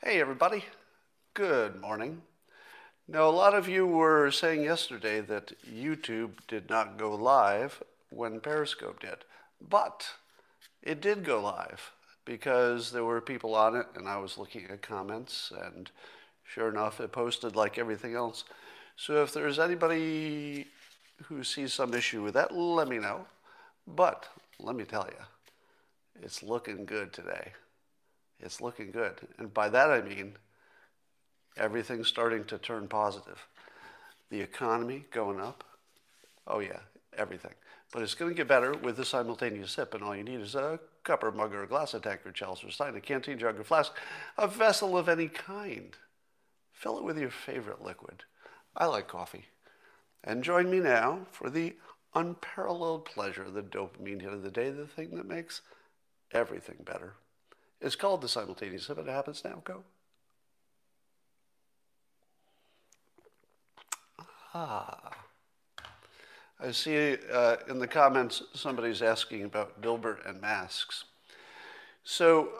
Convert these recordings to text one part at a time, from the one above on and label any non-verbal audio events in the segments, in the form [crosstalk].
Hey, everybody. Good morning. Now, a lot of you were saying yesterday that YouTube did not go live when Periscope did, but it did go live because there were people on it, and I was looking at comments, and sure enough, it posted like everything else. So if there's anybody who sees some issue with that, let me know. But let me tell you, it's looking good today. It's looking good. And by that I mean everything's starting to turn positive. The economy going up. Oh, yeah, everything. But it's going to get better with the simultaneous sip, and all you need is a cup or mug or a glass, a tankard, chalice or stein, a canteen jug or flask, a vessel of any kind. Fill it with your favorite liquid. I like coffee. And join me now for the unparalleled pleasure, the dopamine hit of the day, the thing that makes everything better. It's called the simultaneous sip. It happens now. Go. Ah. I see uh, in the comments somebody's asking about Dilbert and masks. So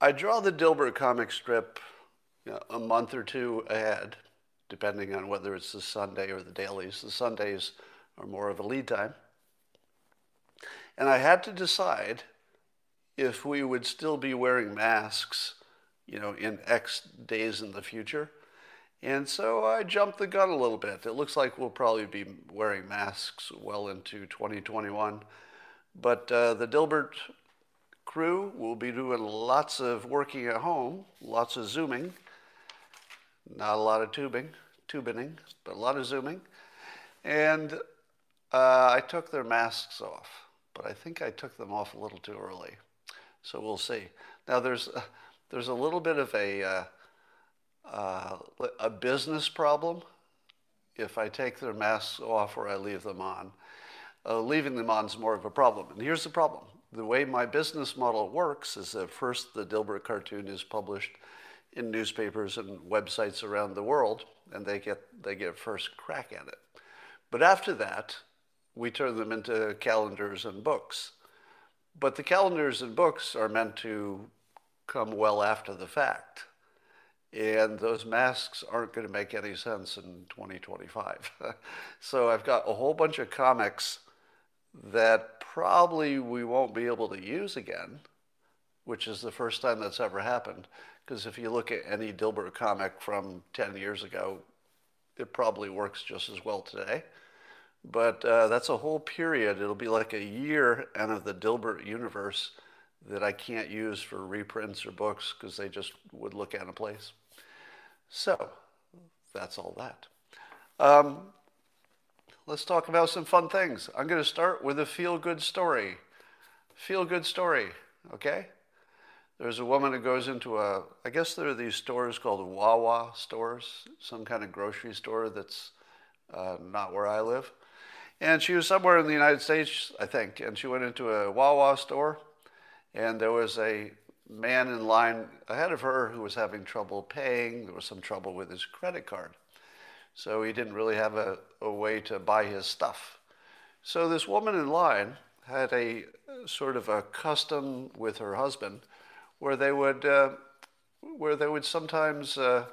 I draw the Dilbert comic strip you know, a month or two ahead, depending on whether it's the Sunday or the dailies. The Sundays are more of a lead time. And I had to decide if we would still be wearing masks, you know, in X days in the future. And so I jumped the gun a little bit. It looks like we'll probably be wearing masks well into 2021. But uh, the Dilbert crew will be doing lots of working at home, lots of Zooming, not a lot of tubing, tubining, but a lot of Zooming. And uh, I took their masks off, but I think I took them off a little too early. So we'll see. Now there's uh, there's a little bit of a uh, uh, a business problem if I take their masks off or I leave them on. Uh, leaving them on is more of a problem. And here's the problem: the way my business model works is that first the Dilbert cartoon is published in newspapers and websites around the world, and they get they get first crack at it. But after that, we turn them into calendars and books. But the calendars and books are meant to come well after the fact. And those masks aren't going to make any sense in 2025. [laughs] so I've got a whole bunch of comics that probably we won't be able to use again, which is the first time that's ever happened. Because if you look at any Dilbert comic from 10 years ago, it probably works just as well today. But uh, that's a whole period. It'll be like a year out of the Dilbert universe that I can't use for reprints or books because they just would look out of place. So that's all that. Um, let's talk about some fun things. I'm going to start with a feel good story. Feel good story, okay? There's a woman who goes into a, I guess there are these stores called Wawa stores, some kind of grocery store that's uh, not where I live. And she was somewhere in the United States, I think, and she went into a Wawa store, and there was a man in line ahead of her who was having trouble paying. There was some trouble with his credit card. So he didn't really have a, a way to buy his stuff. So this woman in line had a sort of a custom with her husband where they would, uh, where they would sometimes uh,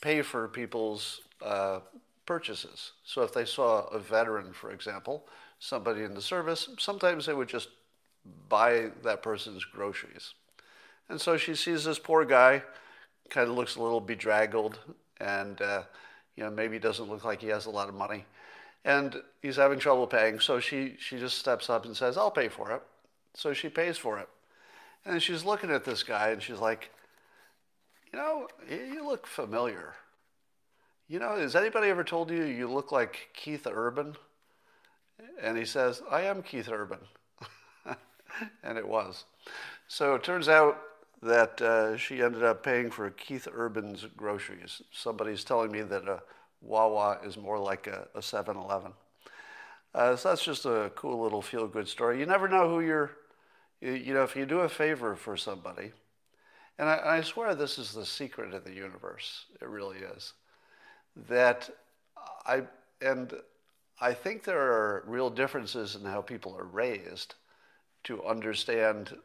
pay for people's uh, purchases. So if they saw a veteran, for example, somebody in the service, sometimes they would just buy that person's groceries. And so she sees this poor guy, kind of looks a little bedraggled, and uh, you know maybe doesn't look like he has a lot of money, and he's having trouble paying. So she she just steps up and says, "I'll pay for it." So she pays for it, and she's looking at this guy, and she's like, "You know, you look familiar." You know, has anybody ever told you you look like Keith Urban? And he says, I am Keith Urban. [laughs] and it was. So it turns out that uh, she ended up paying for Keith Urban's groceries. Somebody's telling me that a Wawa is more like a 7 Eleven. Uh, so that's just a cool little feel good story. You never know who you're, you, you, know, if you do a favor for somebody, and I, I swear this is the secret of the universe, it really is that I and I think there are real differences in how people are raised to understand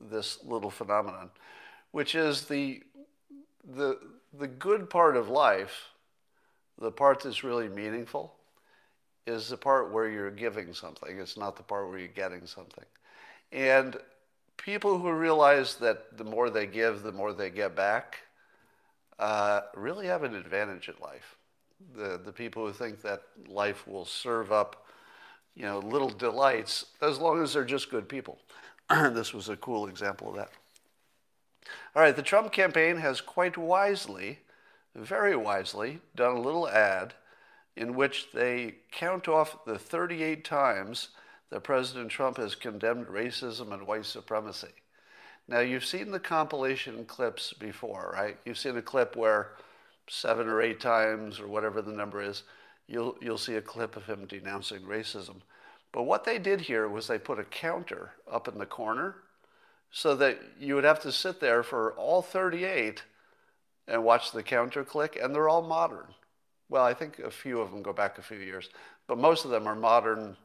this little phenomenon, which is the the the good part of life, the part that's really meaningful, is the part where you're giving something. It's not the part where you're getting something. And people who realize that the more they give, the more they get back, uh, really have an advantage in life. The, the people who think that life will serve up, you know, little delights, as long as they're just good people. [clears throat] this was a cool example of that. All right, the Trump campaign has quite wisely, very wisely, done a little ad in which they count off the 38 times that President Trump has condemned racism and white supremacy. Now, you've seen the compilation clips before, right? You've seen a clip where seven or eight times, or whatever the number is, you'll, you'll see a clip of him denouncing racism. But what they did here was they put a counter up in the corner so that you would have to sit there for all 38 and watch the counter click, and they're all modern. Well, I think a few of them go back a few years, but most of them are modern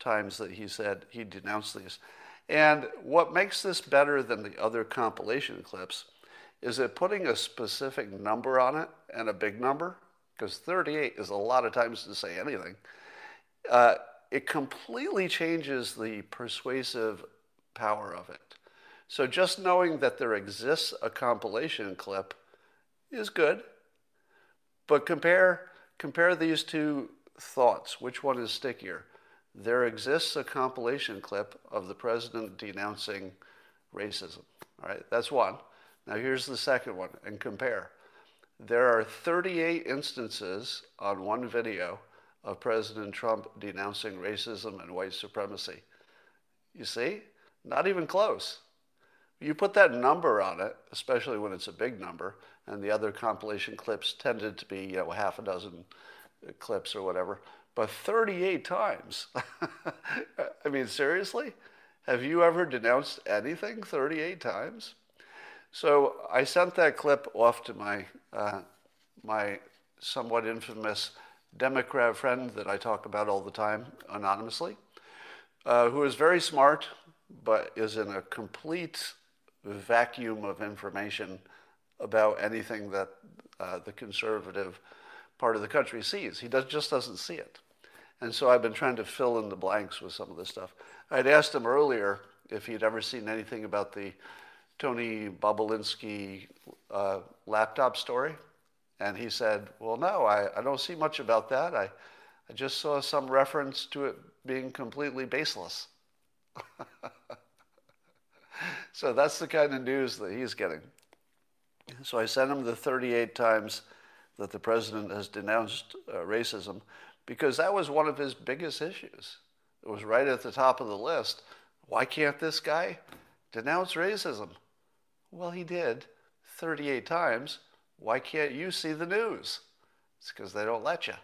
times that he said he denounced these. And what makes this better than the other compilation clips is that putting a specific number on it and a big number, because 38 is a lot of times to say anything, uh, it completely changes the persuasive power of it. So just knowing that there exists a compilation clip is good. But compare compare these two thoughts. Which one is stickier? There exists a compilation clip of the president denouncing racism. All right, that's one. Now here's the second one, and compare. There are 38 instances on one video of President Trump denouncing racism and white supremacy. You see? Not even close. You put that number on it, especially when it's a big number, and the other compilation clips tended to be, you know, half a dozen clips or whatever, but 38 times. [laughs] I mean, seriously? Have you ever denounced anything 38 times? So I sent that clip off to my, uh, my somewhat infamous Democrat friend that I talk about all the time anonymously, uh, who is very smart, but is in a complete vacuum of information about anything that uh, the conservative part of the country sees. He does, just doesn't see it. And so I've been trying to fill in the blanks with some of this stuff. I'd asked him earlier if he'd ever seen anything about the Tony Bobulinski uh, laptop story. And he said, Well, no, I, I don't see much about that. I, I just saw some reference to it being completely baseless. [laughs] so that's the kind of news that he's getting. So I sent him the 38 times that the president has denounced uh, racism because that was one of his biggest issues. It was right at the top of the list. Why can't this guy denounce racism? Well, he did 38 times. Why can't you see the news? It's because they don't let you.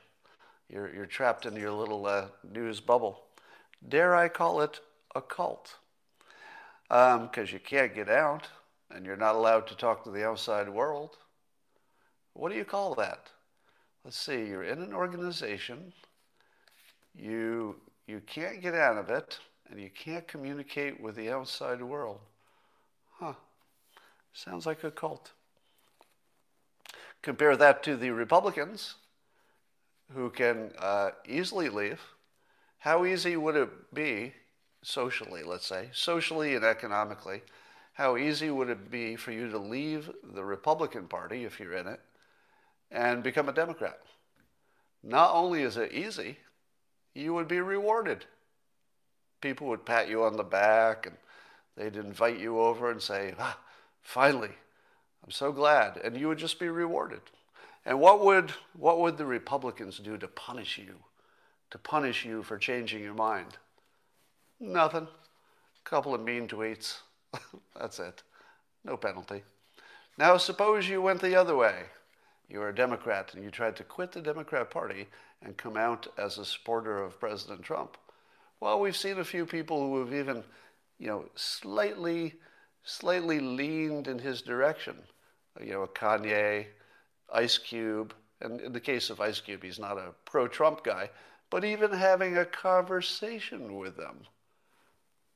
You're, you're trapped in your little uh, news bubble. Dare I call it a cult? because um, you can't get out and you're not allowed to talk to the outside world. What do you call that? Let's see, you're in an organization, you, you can't get out of it, and you can't communicate with the outside world. Huh, sounds like a cult. Compare that to the Republicans, who can uh, easily leave. How easy would it be socially, let's say, socially and economically, how easy would it be for you to leave the Republican Party, if you're in it, and become a Democrat? Not only is it easy, you would be rewarded. People would pat you on the back and they'd invite you over and say, ah, finally, I'm so glad. And you would just be rewarded. And what would, what would the Republicans do to punish you? To punish you for changing your mind? Nothing. A couple of mean tweets. [laughs] That's it. No penalty. Now, suppose you went the other way. You were a Democrat and you tried to quit the Democrat Party and come out as a supporter of President Trump. Well, we've seen a few people who have even, you know, slightly, slightly leaned in his direction. Uh, you know, Kanye, Ice Cube, and in the case of Ice Cube, he's not a pro-Trump guy, but even having a conversation with them.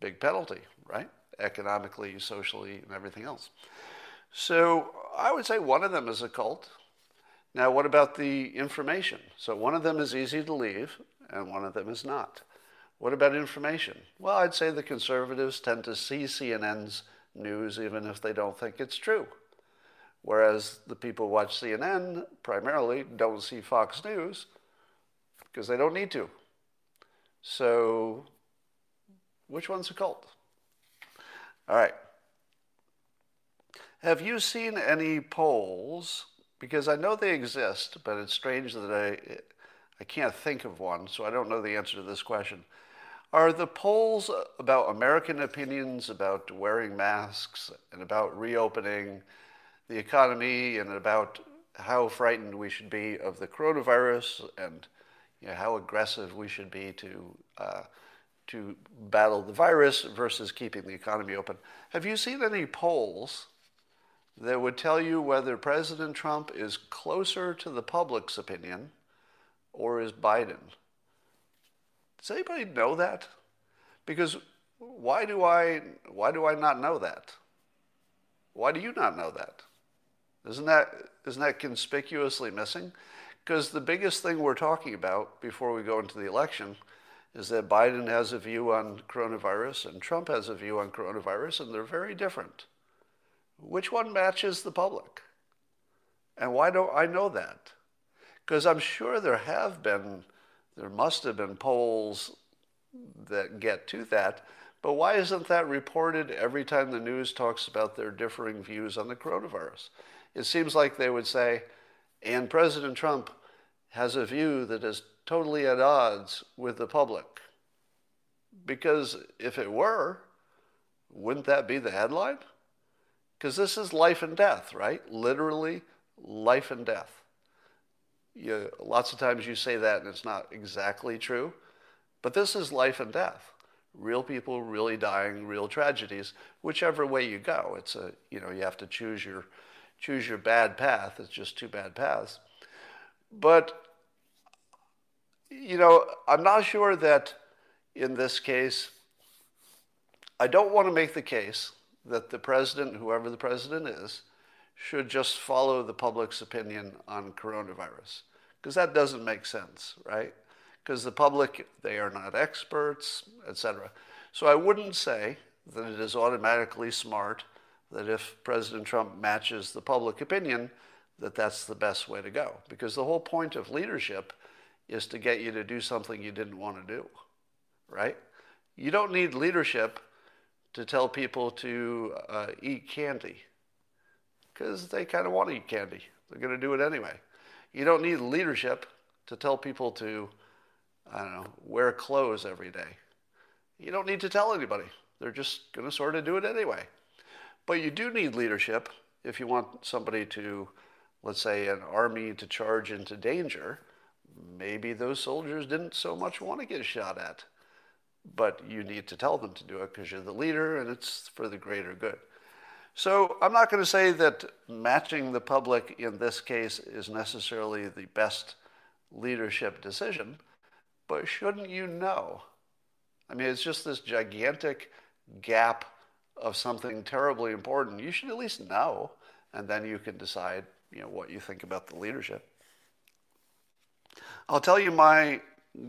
Big penalty, right? Economically, socially, and everything else. So I would say one of them is a cult. Now, what about the information? So one of them is easy to leave, and one of them is not. What about information? Well, I'd say the conservatives tend to see CNN's news even if they don't think it's true. Whereas the people who watch CNN primarily don't see Fox News because they don't need to. So, which one's a cult? All right. Have you seen any polls? Because I know they exist, but it's strange that I, I can't think of one, so I don't know the answer to this question. Are the polls about American opinions about wearing masks and about reopening the economy and about how frightened we should be of the coronavirus and you know, how aggressive we should be to, uh, to battle the virus versus keeping the economy open. Have you seen any polls that would tell you whether President Trump is closer to the public's opinion or is Biden? Does anybody know that? Because why do I why do I not know that? Why do you not know that? Isn't that isn't that conspicuously missing? Because the biggest thing we're talking about before we go into the election is that Biden has a view on coronavirus and Trump has a view on coronavirus, and they're very different. Which one matches the public? And why don't I know that? Because I'm sure there have been, there must have been polls that get to that, but why isn't that reported every time the news talks about their differing views on the coronavirus? It seems like they would say, and President Trump has a view that is totally at odds with the public. Because if it were, wouldn't that be the headline? Because this is life and death, right? Literally, life and death. You, lots of times you say that and it's not exactly true, but this is life and death. Real people really dying, real tragedies, whichever way you go. It's a, you know, you have to choose your choose your bad path. It's just two bad paths. But, you know, I'm not sure that in this case, I don't want to make the case that the president, whoever the president is, should just follow the public's opinion on coronavirus. Because that doesn't make sense, right? Because the public, they are not experts, etc. So I wouldn't say that it is automatically smart that if President Trump matches the public opinion, that that's the best way to go. Because the whole point of leadership is to get you to do something you didn't want to do, right? You don't need leadership to tell people to uh, eat candy because they kind of want to eat candy. They're going to do it anyway. You don't need leadership to tell people to, I don't know, wear clothes every day. You don't need to tell anybody. They're just going to sort of do it anyway. But you do need leadership if you want somebody to, let's say, an army to charge into danger. Maybe those soldiers didn't so much want to get shot at, but you need to tell them to do it because you're the leader and it's for the greater good. So I'm not going to say that matching the public in this case is necessarily the best leadership decision, but shouldn't you know? I mean, it's just this gigantic gap of something terribly important, you should at least know, and then you can decide, you know, what you think about the leadership. I'll tell you my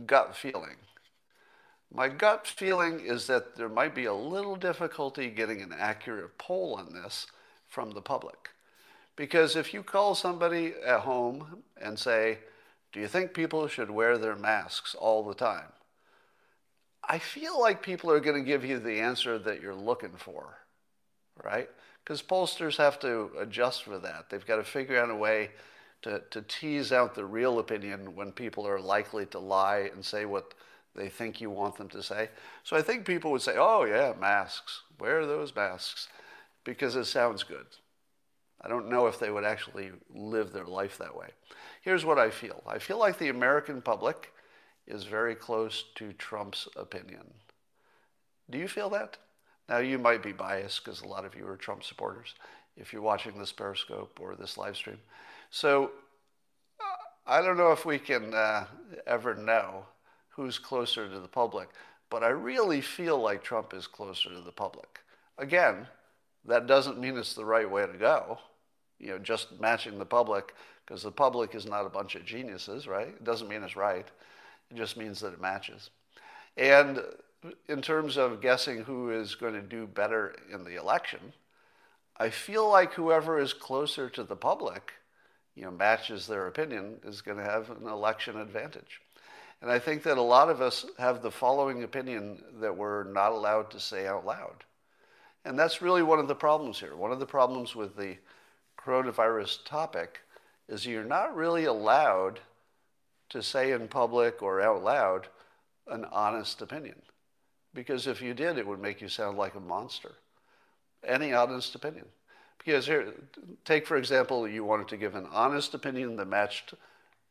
gut feeling. My gut feeling is that there might be a little difficulty getting an accurate poll on this from the public. Because if you call somebody at home and say, Do you think people should wear their masks all the time? I feel like people are going to give you the answer that you're looking for, right? Because pollsters have to adjust for that. They've got to figure out a way to, to tease out the real opinion when people are likely to lie and say what they think you want them to say. So I think people would say, oh, yeah, masks. Wear those masks because it sounds good. I don't know if they would actually live their life that way. Here's what I feel I feel like the American public is very close to Trump's opinion. Do you feel that? Now, you might be biased because a lot of you are Trump supporters if you're watching this Periscope or this live stream. So, I don't know if we can uh, ever know, who's closer to the public, but I really feel like Trump is closer to the public. Again, that doesn't mean it's the right way to go. You know, just matching the public, because the public is not a bunch of geniuses, right? It doesn't mean it's right. It just means that it matches. And in terms of guessing who is going to do better in the election, I feel like whoever is closer to the public, you know, matches their opinion, is going to have an election advantage. And I think that a lot of us have the following opinion that we're not allowed to say out loud. And that's really one of the problems here. One of the problems with the coronavirus topic is you're not really allowed to say in public or out loud an honest opinion. Because if you did, it would make you sound like a monster. Any honest opinion. Because here, take for example, you wanted to give an honest opinion that matched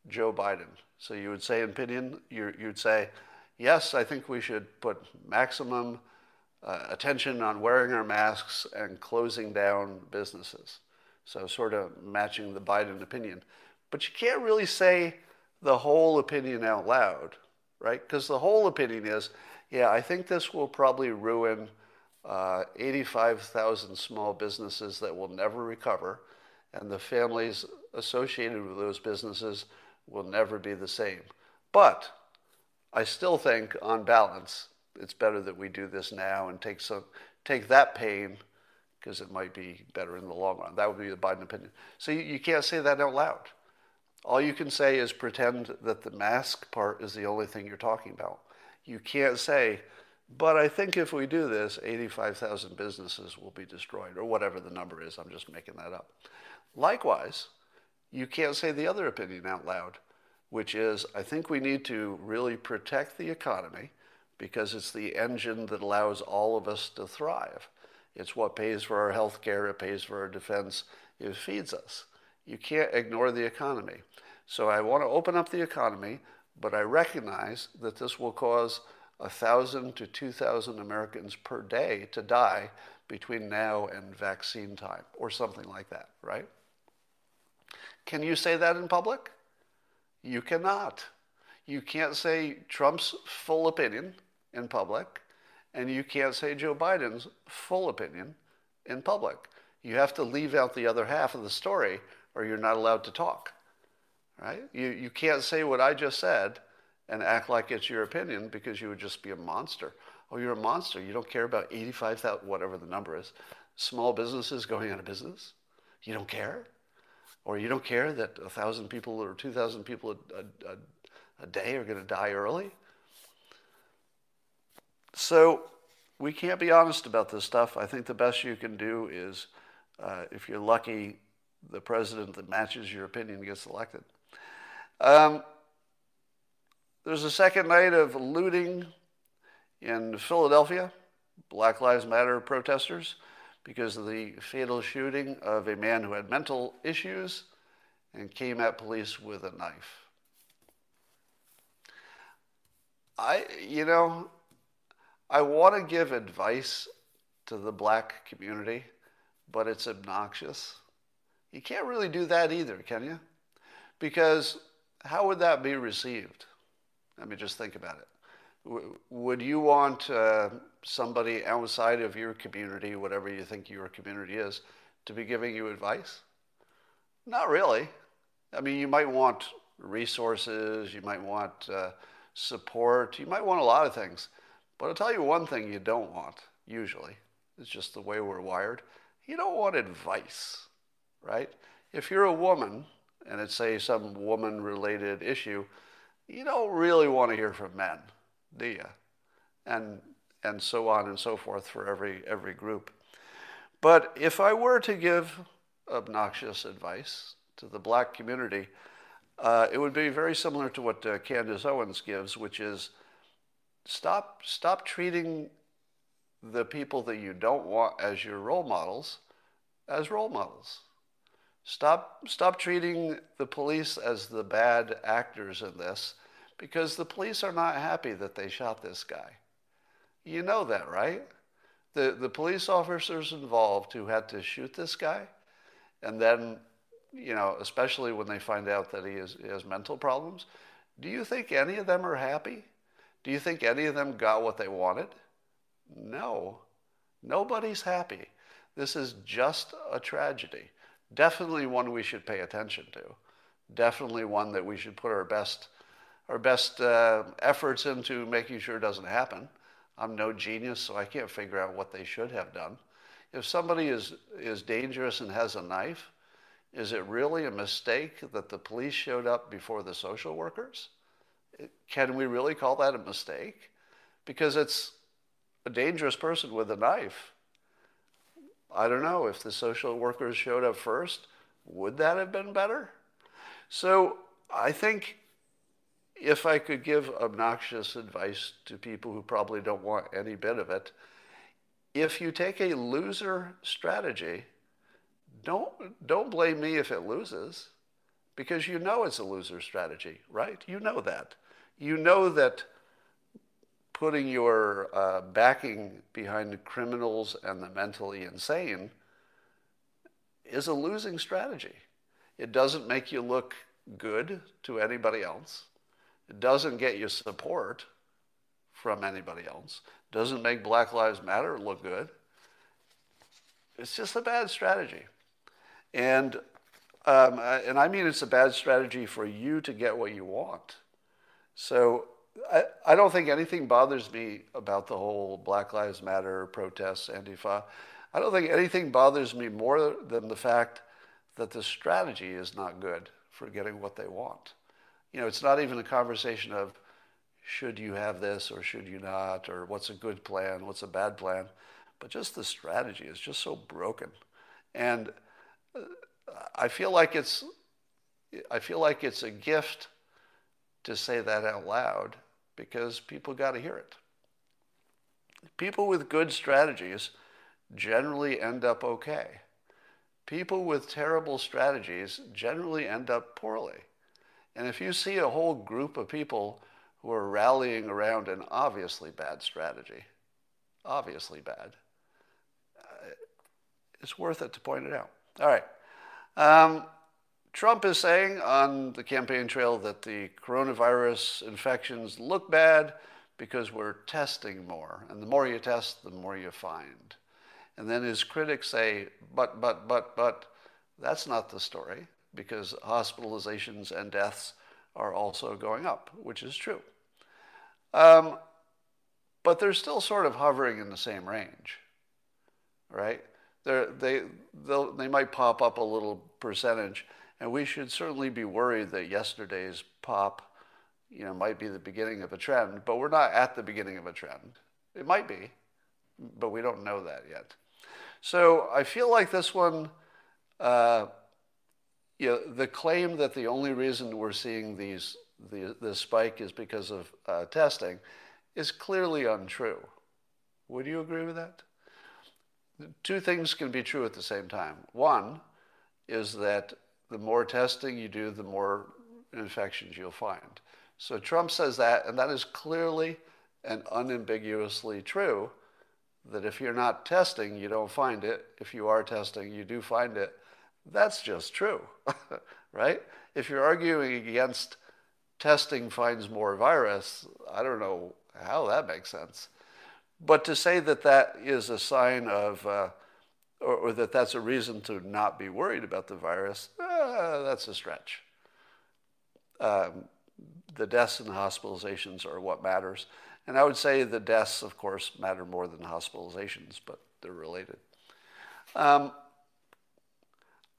Joe Biden. So you would say, in opinion, you'd say, yes, I think we should put maximum uh, attention on wearing our masks and closing down businesses. So sort of matching the Biden opinion. But you can't really say the whole opinion out loud, right? Because the whole opinion is, yeah, I think this will probably ruin uh, 85,000 small businesses that will never recover, and the families associated with those businesses will never be the same. But I still think, on balance, it's better that we do this now and take some take that pain because it might be better in the long run. That would be the Biden opinion. So you, you can't say that out loud. All you can say is pretend that the mask part is the only thing you're talking about. You can't say, but I think if we do this, 85,000 businesses will be destroyed, or whatever the number is. I'm just making that up. Likewise, you can't say the other opinion out loud, which is I think we need to really protect the economy because it's the engine that allows all of us to thrive. It's what pays for our health care, it pays for our defense, it feeds us. You can't ignore the economy. So I want to open up the economy, but I recognize that this will cause 1,000 to 2,000 Americans per day to die between now and vaccine time, or something like that, right? Can you say that in public? You cannot. You can't say Trump's full opinion in public, and you can't say Joe Biden's full opinion in public. You have to leave out the other half of the story, or you're not allowed to talk. Right? You, you can't say what I just said and act like it's your opinion because you would just be a monster. Oh, you're a monster. You don't care about 85,000, whatever the number is, small businesses going out of business? You don't care? Or you don't care that 1,000 people or 2,000 people a, a, a day are going to die early? So we can't be honest about this stuff. I think the best you can do is, uh, if you're lucky, the president that matches your opinion gets elected. Um, there's a second night of looting in Philadelphia, Black Lives Matter protesters, because of the fatal shooting of a man who had mental issues and came at police with a knife. I, you know, I want to give advice to the black community, but it's obnoxious. You can't really do that either, can you? Because how would that be received? I mean, just think about it. Would you want uh, somebody outside of your community, whatever you think your community is, to be giving you advice? Not really. I mean, you might want resources, you might want uh, support, you might want a lot of things. But I'll tell you one thing you don't want, usually. It's just the way we're wired. You don't want advice, right? If you're a woman, and it's, say, some woman related issue, you don't really want to hear from men, do you? And, and so on and so forth for every, every group. But if I were to give obnoxious advice to the black community, uh, it would be very similar to what uh, Candace Owens gives, which is stop, stop treating the people that you don't want as your role models as role models. Stop, stop treating the police as the bad actors in this because the police are not happy that they shot this guy. You know that, right? The, the police officers involved who had to shoot this guy, and then, you know, especially when they find out that he, is, he has mental problems, do you think any of them are happy? Do you think any of them got what they wanted? No. Nobody's happy. This is just a tragedy. Definitely one we should pay attention to. Definitely one that we should put our best, our best uh, efforts into making sure it doesn't happen. I'm no genius, so I can't figure out what they should have done. If somebody is, is dangerous and has a knife, is it really a mistake that the police showed up before the social workers? Can we really call that a mistake? Because it's a dangerous person with a knife. I don't know if the social workers showed up first, would that have been better? So I think if I could give obnoxious advice to people who probably don't want any bit of it, if you take a loser strategy, don't, don't blame me if it loses because you know it's a loser strategy, right? You know that. You know that putting your uh, backing behind criminals and the mentally insane is a losing strategy. It doesn't make you look good to anybody else. Doesn't get you support from anybody else. Doesn't make Black Lives Matter look good. It's just a bad strategy. And, um, and I mean it's a bad strategy for you to get what you want. So I, I don't think anything bothers me about the whole Black Lives Matter protests, Antifa. I don't think anything bothers me more than the fact that the strategy is not good for getting what they want. You know, it's not even a conversation of should you have this or should you not, or what's a good plan, what's a bad plan, but just the strategy is just so broken. And uh, I feel like it's, I feel like it's a gift to say that out loud because people got to hear it. People with good strategies generally end up okay. People with terrible strategies generally end up poorly. And if you see a whole group of people who are rallying around an obviously bad strategy, obviously bad, uh, it's worth it to point it out. All right. Um, Trump is saying on the campaign trail that the coronavirus infections look bad because we're testing more. And the more you test, the more you find. And then his critics say, but, but, but, but, that's not the story because hospitalizations and deaths are also going up, which is true. Um, but they're still sort of hovering in the same range, right? They're, they, they might pop up a little percentage, and we should certainly be worried that yesterday's pop, you know, might be the beginning of a trend, but we're not at the beginning of a trend. It might be, but we don't know that yet. So I feel like this one, uh, you know, the claim that the only reason we're seeing these the, this spike is because of uh, testing is clearly untrue. Would you agree with that? Two things can be true at the same time. One is that the more testing you do, the more infections you'll find. So Trump says that, and that is clearly and unambiguously true that if you're not testing, you don't find it. If you are testing, you do find it. That's just true, [laughs] right? If you're arguing against testing finds more virus, I don't know how that makes sense. But to say that that is a sign of uh, or, or that that's a reason to not be worried about the virus, uh, that's a stretch. Um, the deaths and hospitalizations are what matters. And I would say the deaths, of course, matter more than hospitalizations, but they're related. Um,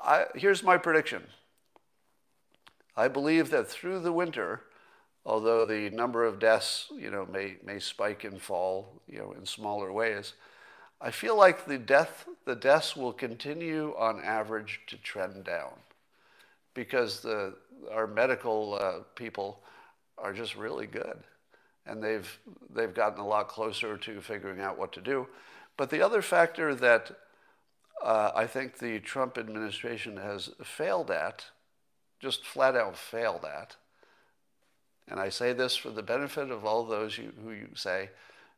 I, here's my prediction. I believe that through the winter, although the number of deaths, you know, may, may spike and fall, you know, in smaller ways, I feel like the death the deaths will continue on average to trend down because the our medical uh, people are just really good and they've they've gotten a lot closer to figuring out what to do. But the other factor that uh, I think the Trump administration has failed at, just flat out failed at, and I say this for the benefit of all those you, who you say,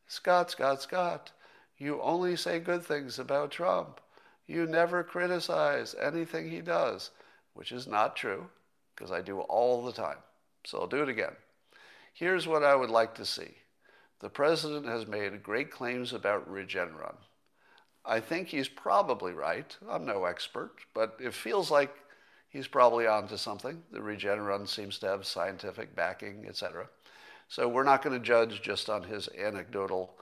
Scott, Scott, Scott, you only say good things about Trump. You never criticize anything he does, which is not true because I do all the time. So I'll do it again. Here's what I would like to see The president has made great claims about Regeneron. I think he's probably right. I'm no expert, but it feels like he's probably onto something. The Regeneron seems to have scientific backing, etc. So we're not going to judge just on his anecdotal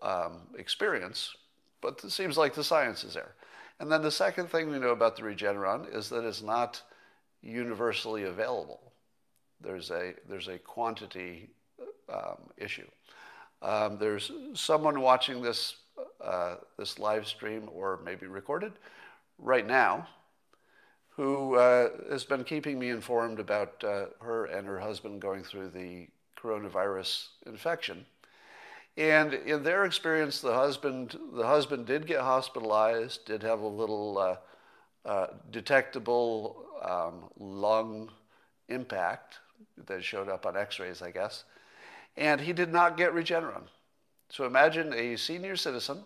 um, experience, but it seems like the science is there. And then the second thing we know about the Regeneron is that it's not universally available. There's a, there's a quantity um, issue. Um, there's someone watching this, uh, this live stream or maybe recorded right now who uh, has been keeping me informed about uh, her and her husband going through the coronavirus infection. And in their experience, the husband, the husband did get hospitalized, did have a little uh, uh, detectable um, lung impact that showed up on x-rays, I guess. And he did not get Regeneron. So imagine a senior citizen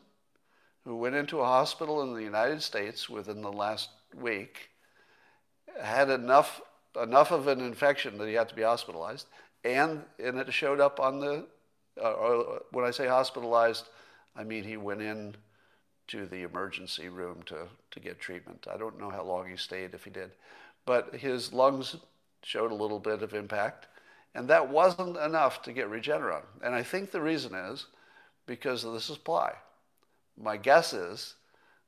who went into a hospital in the United States within the last week, had enough, enough of an infection that he had to be hospitalized, and, and it showed up on the, uh, when I say hospitalized, I mean he went in to the emergency room to, to get treatment. I don't know how long he stayed if he did, but his lungs showed a little bit of impact, and that wasn't enough to get Regeneron. And I think the reason is because of the supply. My guess is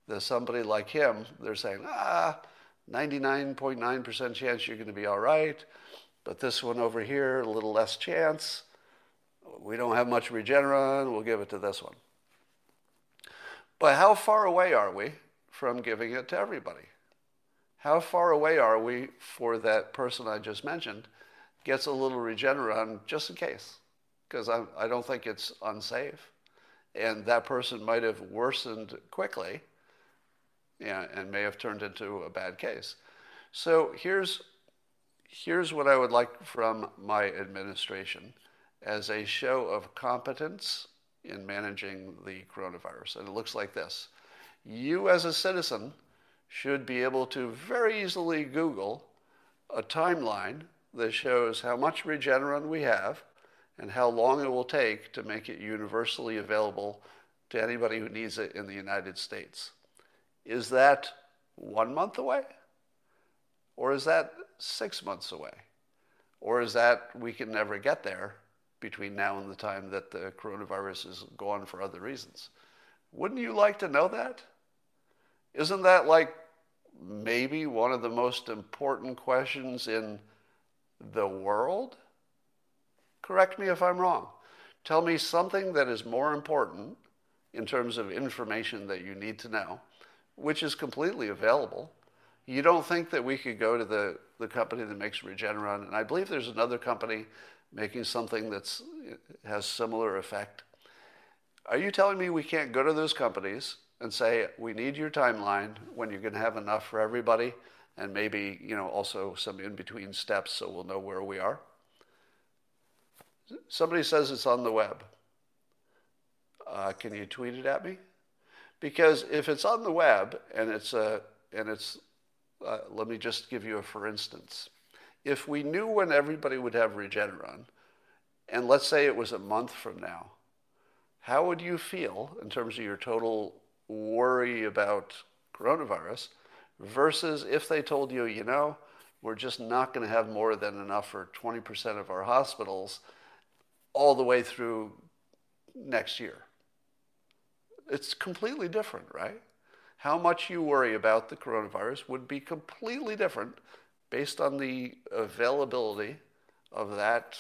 that somebody like him, they're saying, ah, 99.9% chance you're going to be all right. But this one over here, a little less chance. We don't have much Regeneron, we'll give it to this one. But how far away are we from giving it to everybody? How far away are we for that person I just mentioned gets a little Regeneron just in case? Because I, I don't think it's unsafe. And that person might have worsened quickly and may have turned into a bad case. So here's here's what I would like from my administration as a show of competence in managing the coronavirus. And it looks like this You, as a citizen, should be able to very easily Google a timeline that shows how much Regeneron we have and how long it will take to make it universally available to anybody who needs it in the United States. Is that one month away? Or is that six months away? Or is that we can never get there between now and the time that the coronavirus is gone for other reasons? Wouldn't you like to know that? Isn't that like maybe one of the most important questions in the world? Correct me if I'm wrong. Tell me something that is more important in terms of information that you need to know, which is completely available you don't think that we could go to the, the company that makes Regeneron, and I believe there's another company making something that has similar effect. Are you telling me we can't go to those companies and say, we need your timeline when you're going to have enough for everybody and maybe, you know, also some in-between steps so we'll know where we are? Somebody says it's on the web. Uh, can you tweet it at me? Because if it's on the web and it's a and it's uh, let me just give you a for instance. If we knew when everybody would have Regeneron, and let's say it was a month from now, how would you feel in terms of your total worry about coronavirus versus if they told you, you know, we're just not going to have more than enough for 20% of our hospitals all the way through next year? It's completely different, right? how much you worry about the coronavirus would be completely different based on the availability of that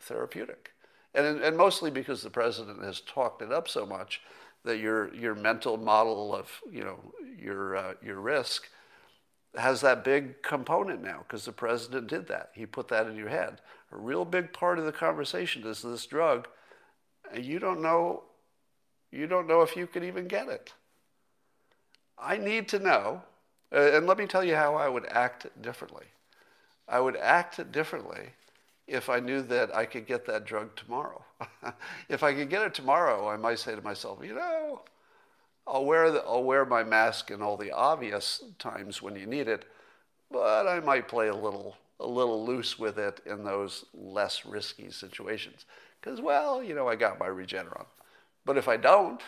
therapeutic. And, and mostly because the president has talked it up so much that your, your mental model of you know, your, uh, your risk has that big component now because the president did that. He put that in your head. A real big part of the conversation is this drug, and you don't know, you don't know if you could even get it. I need to know, and let me tell you how I would act differently. I would act differently if I knew that I could get that drug tomorrow. [laughs] if I could get it tomorrow, I might say to myself, you know, I'll wear, the, I'll wear my mask in all the obvious times when you need it, but I might play a little, a little loose with it in those less risky situations. Because, well, you know, I got my Regeneron. But if I don't,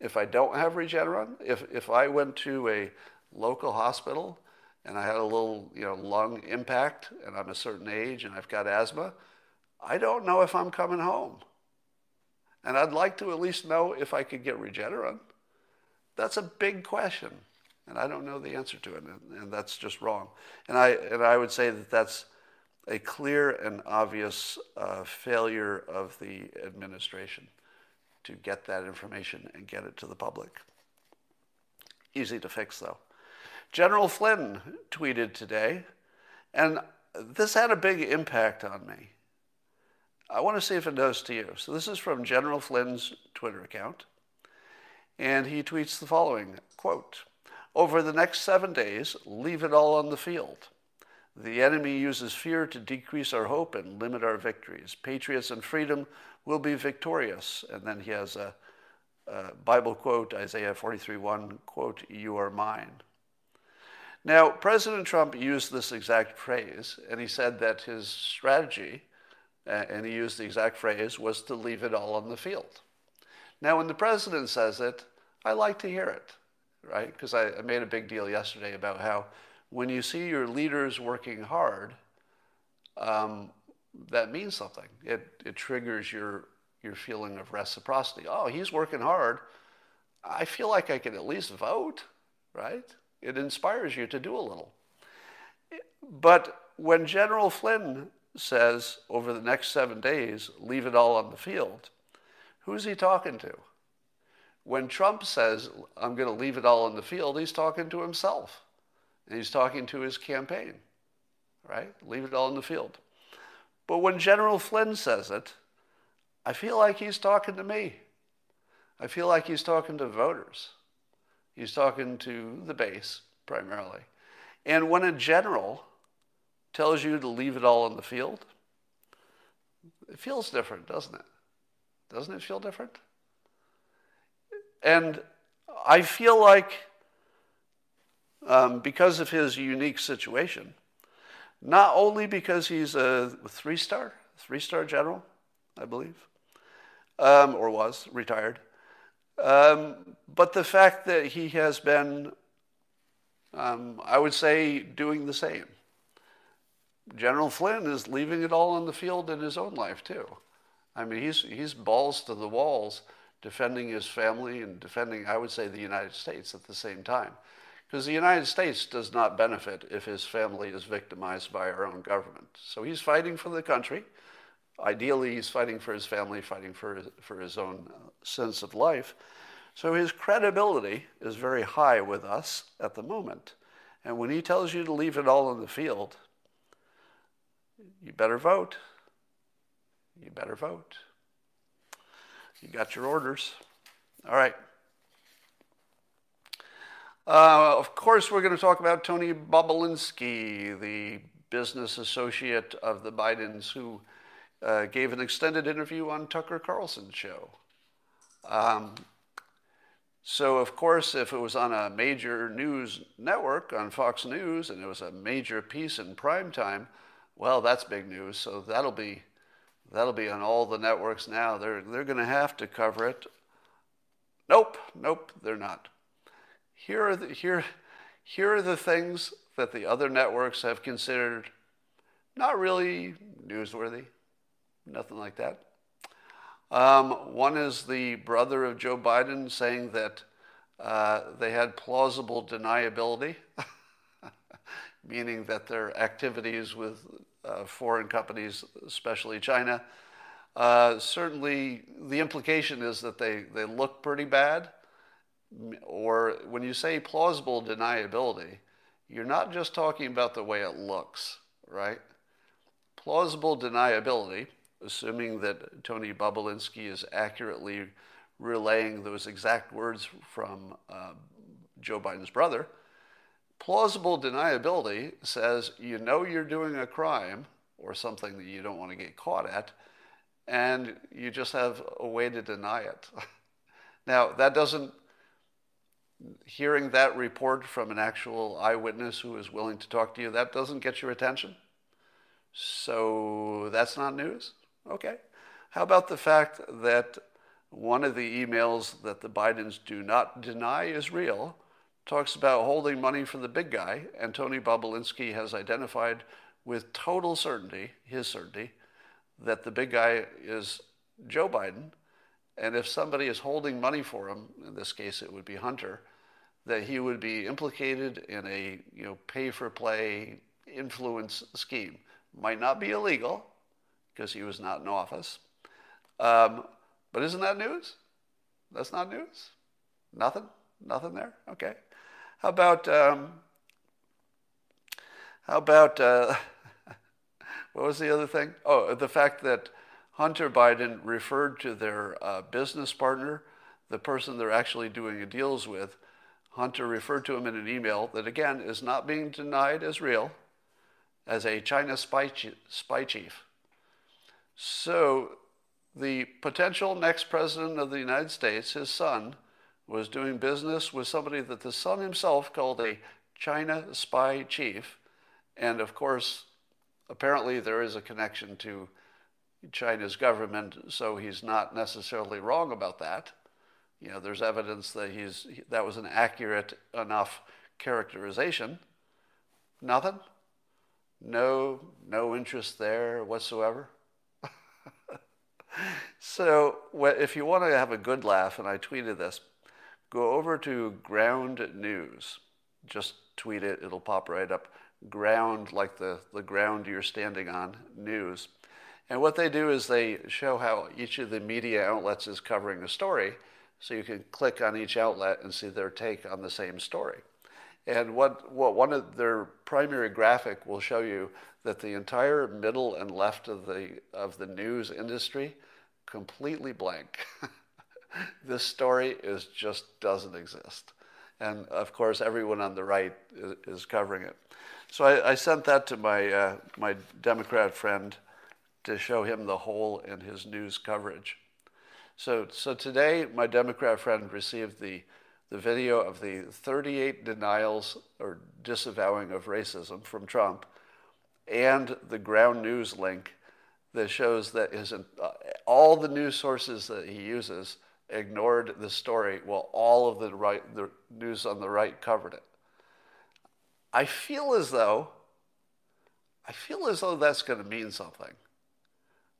if I don't have Regeneron, if, if I went to a local hospital and I had a little, you know, lung impact and I'm a certain age and I've got asthma, I don't know if I'm coming home. And I'd like to at least know if I could get Regeneron. That's a big question. And I don't know the answer to it. And, and that's just wrong. And I, and I would say that that's a clear and obvious uh, failure of the administration to get that information and get it to the public. Easy to fix, though. General Flynn tweeted today, and this had a big impact on me. I want to see if it does to you. So, this is from General Flynn's Twitter account, and he tweets the following quote, Over the next seven days, leave it all on the field. The enemy uses fear to decrease our hope and limit our victories. Patriots and freedom will be victorious. And then he has a, a Bible quote, Isaiah 43:1 quote, "You are mine." Now, President Trump used this exact phrase, and he said that his strategy, and he used the exact phrase, was to leave it all on the field. Now, when the president says it, I like to hear it, right? Because I, I made a big deal yesterday about how when you see your leaders working hard, um, that means something. It, it triggers your, your feeling of reciprocity. Oh, he's working hard. I feel like I can at least vote, right? It inspires you to do a little. But when General Flynn says over the next seven days, leave it all on the field, who's he talking to? When Trump says, I'm going to leave it all on the field, he's talking to himself. And he's talking to his campaign, right? Leave it all in the field. But when General Flynn says it, I feel like he's talking to me. I feel like he's talking to voters. He's talking to the base primarily. And when a general tells you to leave it all in the field, it feels different, doesn't it? Doesn't it feel different? And I feel like um, because of his unique situation. Not only because he's a three star, three star general, I believe, um, or was retired, um, but the fact that he has been, um, I would say, doing the same. General Flynn is leaving it all on the field in his own life, too. I mean, he's, he's balls to the walls defending his family and defending, I would say, the United States at the same time. Because the United States does not benefit if his family is victimized by our own government. So he's fighting for the country. Ideally, he's fighting for his family, fighting for his, for his own uh, sense of life. So his credibility is very high with us at the moment. And when he tells you to leave it all in the field, you better vote. You better vote. You got your orders. All right. Uh, of course, we're going to talk about Tony Bobulinski, the business associate of the Bidens, who uh, gave an extended interview on Tucker Carlson's show. Um, so, of course, if it was on a major news network, on Fox News, and it was a major piece in prime time, well, that's big news. So that'll be that'll be on all the networks now. They're they're going to have to cover it. Nope, nope, they're not here are the, here, here are the things that the other networks have considered not really newsworthy, nothing like that. Um, one is the brother of Joe Biden saying that uh, they had plausible deniability, [laughs] meaning that their activities with uh, foreign companies, especially China, uh, certainly the implication is that they, they look pretty bad or when you say plausible deniability, you're not just talking about the way it looks, right? Plausible deniability, assuming that Tony Bobulinski is accurately relaying those exact words from uh, Joe Biden's brother, plausible deniability says you know you're doing a crime or something that you don't want to get caught at, and you just have a way to deny it. [laughs] now, that doesn't hearing that report from an actual eyewitness who is willing to talk to you, that doesn't get your attention. So that's not news? Okay. How about the fact that one of the emails that the Bidens do not deny is real talks about holding money for the big guy, and Tony Bobulinski has identified with total certainty, his certainty, that the big guy is Joe Biden. And if somebody is holding money for him, in this case it would be Hunter, that he would be implicated in a you know pay for play influence scheme. Might not be illegal because he was not in office. Um, but isn't that news? That's not news? Nothing? Nothing there? Okay. How about, um, how about, uh, [laughs] what was the other thing? Oh, the fact that Hunter Biden referred to their uh, business partner, the person they're actually doing deals with. Hunter referred to him in an email that, again, is not being denied as real, as a China spy, spy chief. So the potential next president of the United States, his son, was doing business with somebody that the son himself called a China spy chief. And of course, apparently there is a connection to China's government, so he's not necessarily wrong about that. You know, there's evidence that he's that was an accurate enough characterization. Nothing? No, no interest there whatsoever. [laughs] so, if you want to have a good laugh, and I tweeted this, go over to Ground News. Just tweet it, it'll pop right up. Ground, like the, the ground you're standing on, news. And what they do is they show how each of the media outlets is covering a story. So you can click on each outlet and see their take on the same story. And what, what one of their primary graphic will show you that the entire middle and left of the, of the news industry completely blank. [laughs] this story is just doesn't exist. And of course, everyone on the right is, covering it. So I, I, sent that to my, uh, my Democrat friend to show him the hole in his news coverage. So, so today, my Democrat friend received the the video of the 38 denials or disavowing of racism from Trump and the ground news link that shows that his, uh, all the news sources that he uses ignored the story while all of the right the news on the right covered it. I feel as though I feel as though that's going to mean something.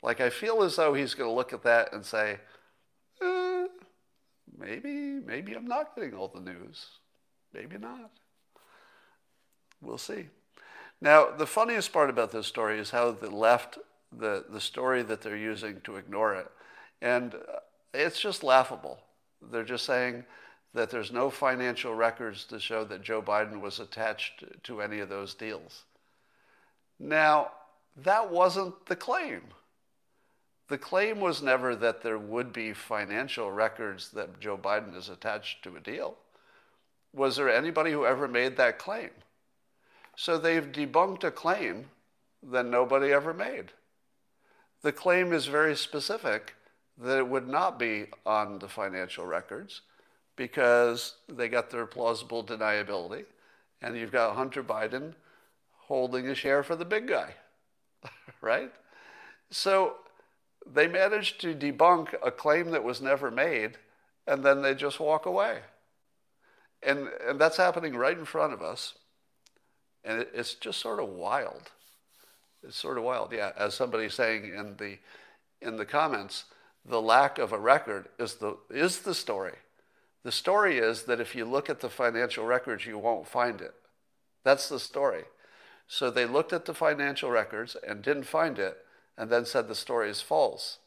Like I feel as though he's going to look at that and say, eh, maybe, maybe I'm not getting all the news. Maybe not. We'll see. Now, the funniest part about this story is how the left, the, the story that they're using to ignore it. And it's just laughable. They're just saying that there's no financial records to show that Joe Biden was attached to any of those deals. Now, that wasn't the claim. The claim was never that there would be financial records that Joe Biden is attached to a deal. Was there anybody who ever made that claim? So they've debunked a claim that nobody ever made. The claim is very specific that it would not be on the financial records because they got their plausible deniability. And you've got Hunter Biden holding a share for the big guy, [laughs] right? So they managed to debunk a claim that was never made, and then they just walk away. And, and that's happening right in front of us. And it, it's just sort of wild. It's sort of wild. Yeah, as somebody saying in the, in the comments, the lack of a record is the, is the story. The story is that if you look at the financial records, you won't find it. That's the story. So they looked at the financial records and didn't find it, and then said the story is false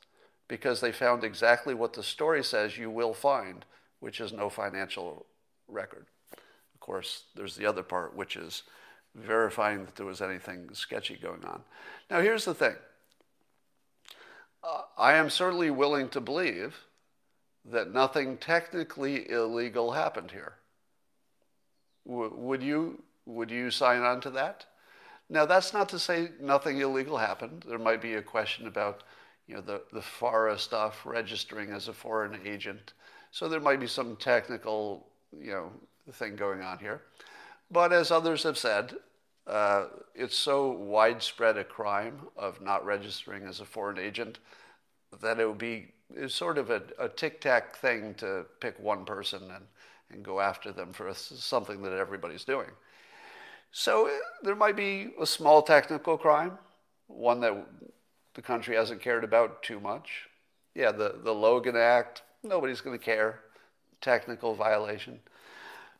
because they found exactly what the story says you will find, which is no financial record. Of course, there's the other part, which is verifying that there was anything sketchy going on. Now, here's the thing I am certainly willing to believe that nothing technically illegal happened here. W- would you would you sign on to that? Now, that's not to say nothing illegal happened. There might be a question about, you know, the, the FARA stuff, registering as a foreign agent. So there might be some technical, you know, thing going on here. But as others have said, uh, it's so widespread a crime of not registering as a foreign agent that it would be sort of a, a tic tac thing to pick one person and, and go after them for something that everybody's doing. So eh, there might be a small technical crime, one that the country hasn't cared about too much. Yeah, the, the Logan Act, nobody's going to care. Technical violation.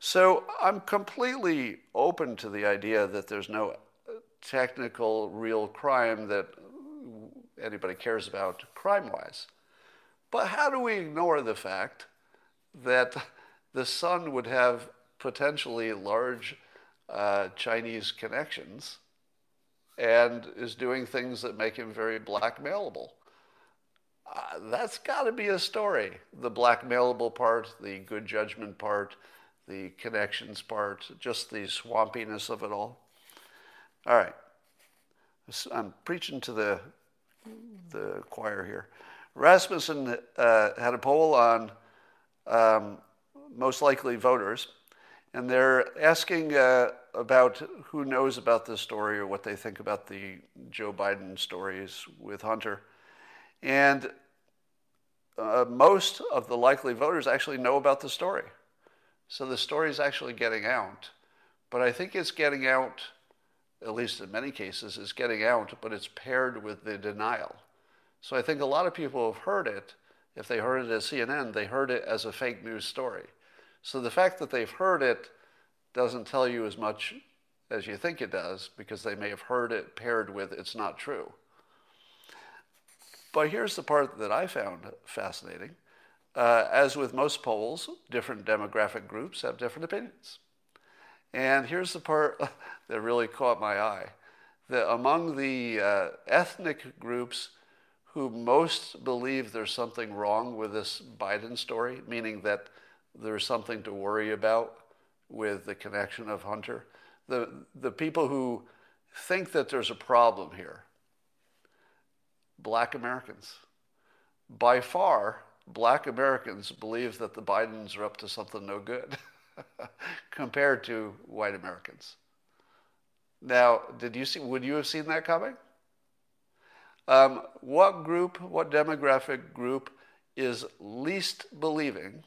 So I'm completely open to the idea that there's no technical real crime that anybody cares about crime wise. But how do we ignore the fact that the son would have potentially large uh, Chinese connections and is doing things that make him very blackmailable? Uh, that's got to be a story. The blackmailable part, the good judgment part, the connections part, just the swampiness of it all. All right. I'm preaching to the, the choir here. Rasmussen uh, had a poll on um, most likely voters, and they're asking uh, about who knows about this story or what they think about the Joe Biden stories with Hunter. And uh, most of the likely voters actually know about the story. So the story is actually getting out. But I think it's getting out, at least in many cases, it's getting out, but it's paired with the denial. So I think a lot of people have heard it. If they heard it as CNN, they heard it as a fake news story. So the fact that they've heard it doesn't tell you as much as you think it does because they may have heard it paired with it's not true. But here's the part that I found fascinating. Uh, as with most polls, different demographic groups have different opinions. And here's the part [laughs] that really caught my eye that among the uh, ethnic groups who most believe there's something wrong with this Biden story, meaning that there's something to worry about with the connection of Hunter, the, the people who think that there's a problem here, black Americans. By far, black Americans believe that the Bidens are up to something no good [laughs] compared to white Americans. Now, did you see, would you have seen that coming? Um, what group, what demographic group is least believing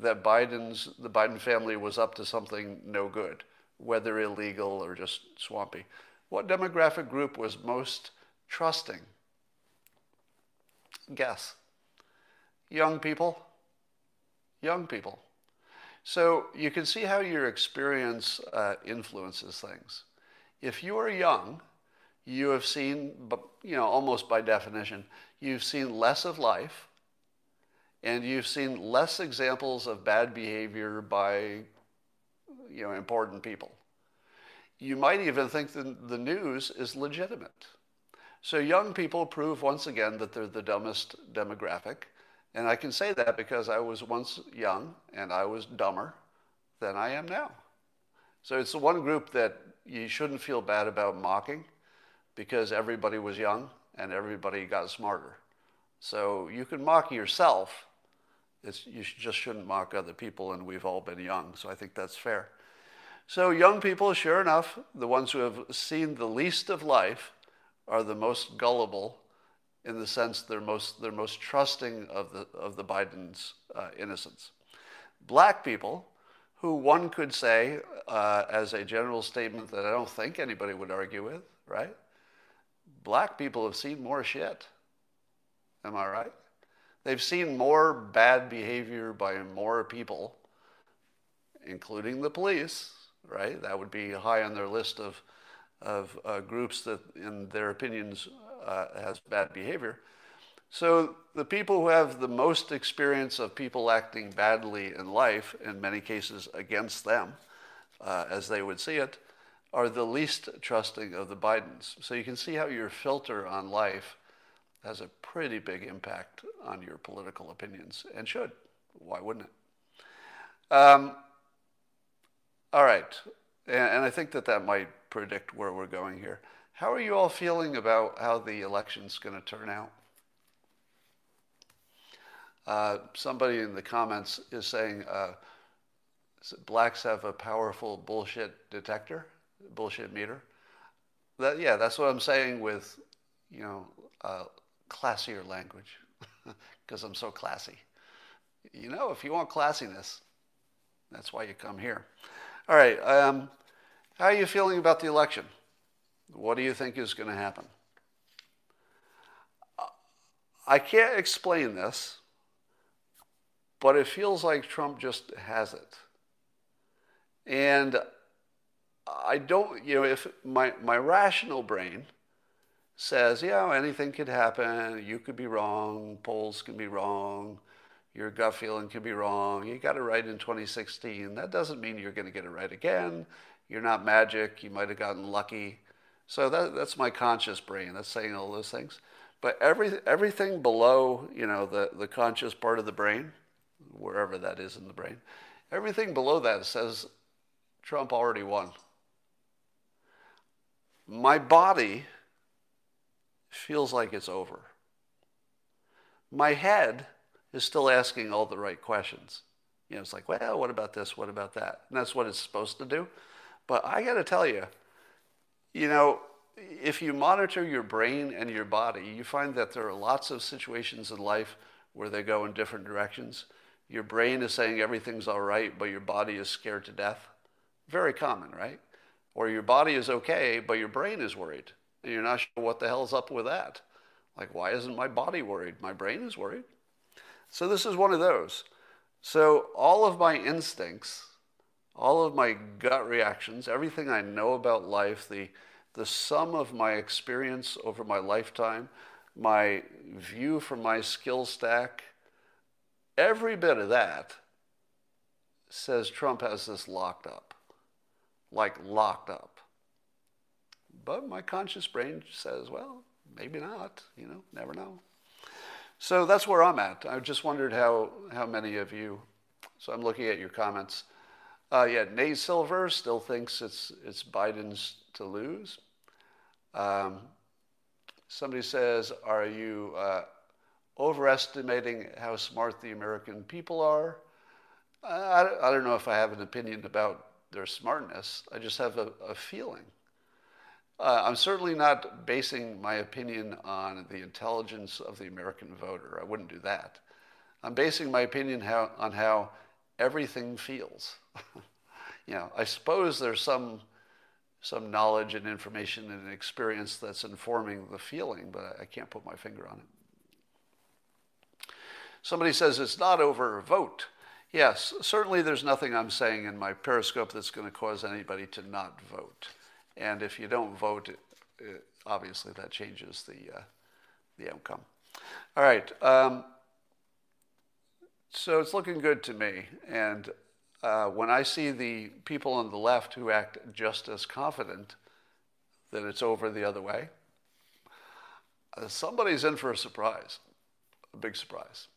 that Biden's, the Biden family was up to something no good, whether illegal or just swampy? What demographic group was most trusting? Guess. Young people. Young people. So you can see how your experience uh, influences things. If you are young, you have seen, you know, almost by definition, you've seen less of life, and you've seen less examples of bad behavior by, you know, important people. You might even think that the news is legitimate. So young people prove once again that they're the dumbest demographic. And I can say that because I was once young and I was dumber than I am now. So it's the one group that you shouldn't feel bad about mocking because everybody was young and everybody got smarter. So you can mock yourself. It's, you just shouldn't mock other people, and we've all been young, so I think that's fair. So, young people, sure enough, the ones who have seen the least of life are the most gullible in the sense they're most, they're most trusting of the, of the Biden's uh, innocence. Black people, who one could say, uh, as a general statement that I don't think anybody would argue with, right? Black people have seen more shit. Am I right? They've seen more bad behavior by more people, including the police, right? That would be high on their list of, of uh, groups that, in their opinions, uh, has bad behavior. So the people who have the most experience of people acting badly in life, in many cases against them, uh, as they would see it, are the least trusting of the Bidens. So you can see how your filter on life has a pretty big impact on your political opinions, and should. Why wouldn't it? Um, all right, and, and I think that that might predict where we're going here. How are you all feeling about how the election's going to turn out? Uh, somebody in the comments is saying uh, blacks have a powerful bullshit detector, bullshit meter. That, yeah, that's what I'm saying with, you know, uh, classier language. [laughs] because I'm so classy. You know, if you want classiness, that's why you come here. All right. Um, how are you feeling about the election? What do you think is going to happen? I can't explain this, but it feels like Trump just has it. And I don't, you know, if my, my rational brain says, yeah, anything could happen, you could be wrong, polls can be wrong, your gut feeling can be wrong, you got it right in 2016. That doesn't mean you're going to get it right again. You're not magic, you might have gotten lucky. So that, that's my conscious brain, that's saying all those things. But every, everything below, you know, the, the conscious part of the brain, wherever that is in the brain, everything below that says Trump already won. My body feels like it's over. My head is still asking all the right questions. You know, it's like, well, what about this? What about that? And that's what it's supposed to do. But I got to tell you, you know, if you monitor your brain and your body, you find that there are lots of situations in life where they go in different directions. Your brain is saying everything's all right, but your body is scared to death. Very common, right? Or your body is okay, but your brain is worried. And you're not sure what the hell's up with that. Like, why isn't my body worried? My brain is worried. So, this is one of those. So, all of my instincts, all of my gut reactions, everything I know about life, the, the sum of my experience over my lifetime, my view from my skill stack, every bit of that says Trump has this locked up like locked up. But my conscious brain says, well, maybe not, you know, never know. So that's where I'm at. I just wondered how, how many of you, so I'm looking at your comments. Uh, yeah, Nate Silver still thinks it's, it's Biden's to lose. Um, somebody says, are you uh, overestimating how smart the American people are? I, I don't know if I have an opinion about their smartness. I just have a, a feeling. Uh, I'm certainly not basing my opinion on the intelligence of the American voter. I wouldn't do that. I'm basing my opinion how, on how everything feels. [laughs] you know, I suppose there's some some knowledge and information and experience that's informing the feeling, but I can't put my finger on it. Somebody says it's not over vote. Yes, certainly there's nothing I'm saying in my Periscope that's going to cause anybody to not vote. And if you don't vote, it, it, obviously that changes the, uh, the outcome. All right. Um, so it's looking good to me. And uh, when I see the people on the left who act just as confident that it's over the other way, uh, somebody's in for a surprise, a big surprise.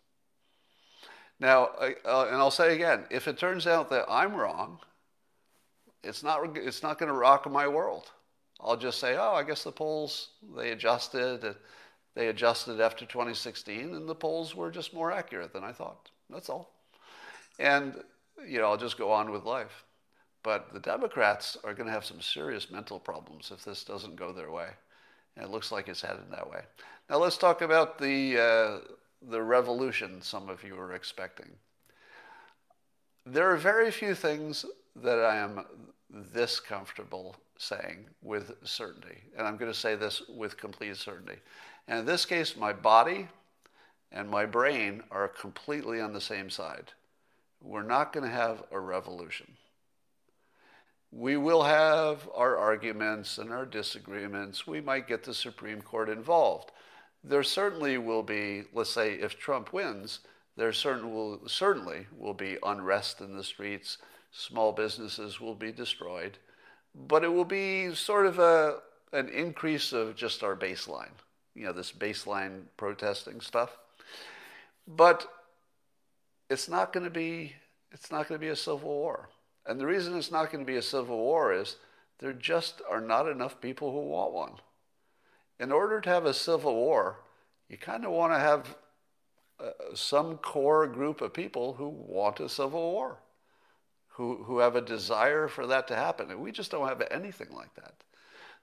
Now, uh, and I'll say again, if it turns out that I'm wrong, it's not, it's not going to rock my world. I'll just say, oh, I guess the polls, they adjusted. They adjusted after 2016, and the polls were just more accurate than I thought. That's all. And, you know, I'll just go on with life. But the Democrats are going to have some serious mental problems if this doesn't go their way. And it looks like it's headed that way. Now let's talk about the, uh, the revolution some of you are expecting. There are very few things that I am this comfortable saying with certainty. And I'm going to say this with complete certainty. And in this case, my body and my brain are completely on the same side. We're not going to have a revolution. We will have our arguments and our disagreements. We might get the Supreme Court involved there certainly will be, let's say, if Trump wins, there certain will, certainly will be unrest in the streets. Small businesses will be destroyed, but it will be sort of a, an increase of just our baseline, you know, this baseline protesting stuff. But it's not going to be it's not going to be a civil war. And the reason it's not going to be a civil war is there just are not enough people who want one in order to have a civil war, you kind of want to have uh, some core group of people who want a civil war, who, who have a desire for that to happen. And we just don't have anything like that.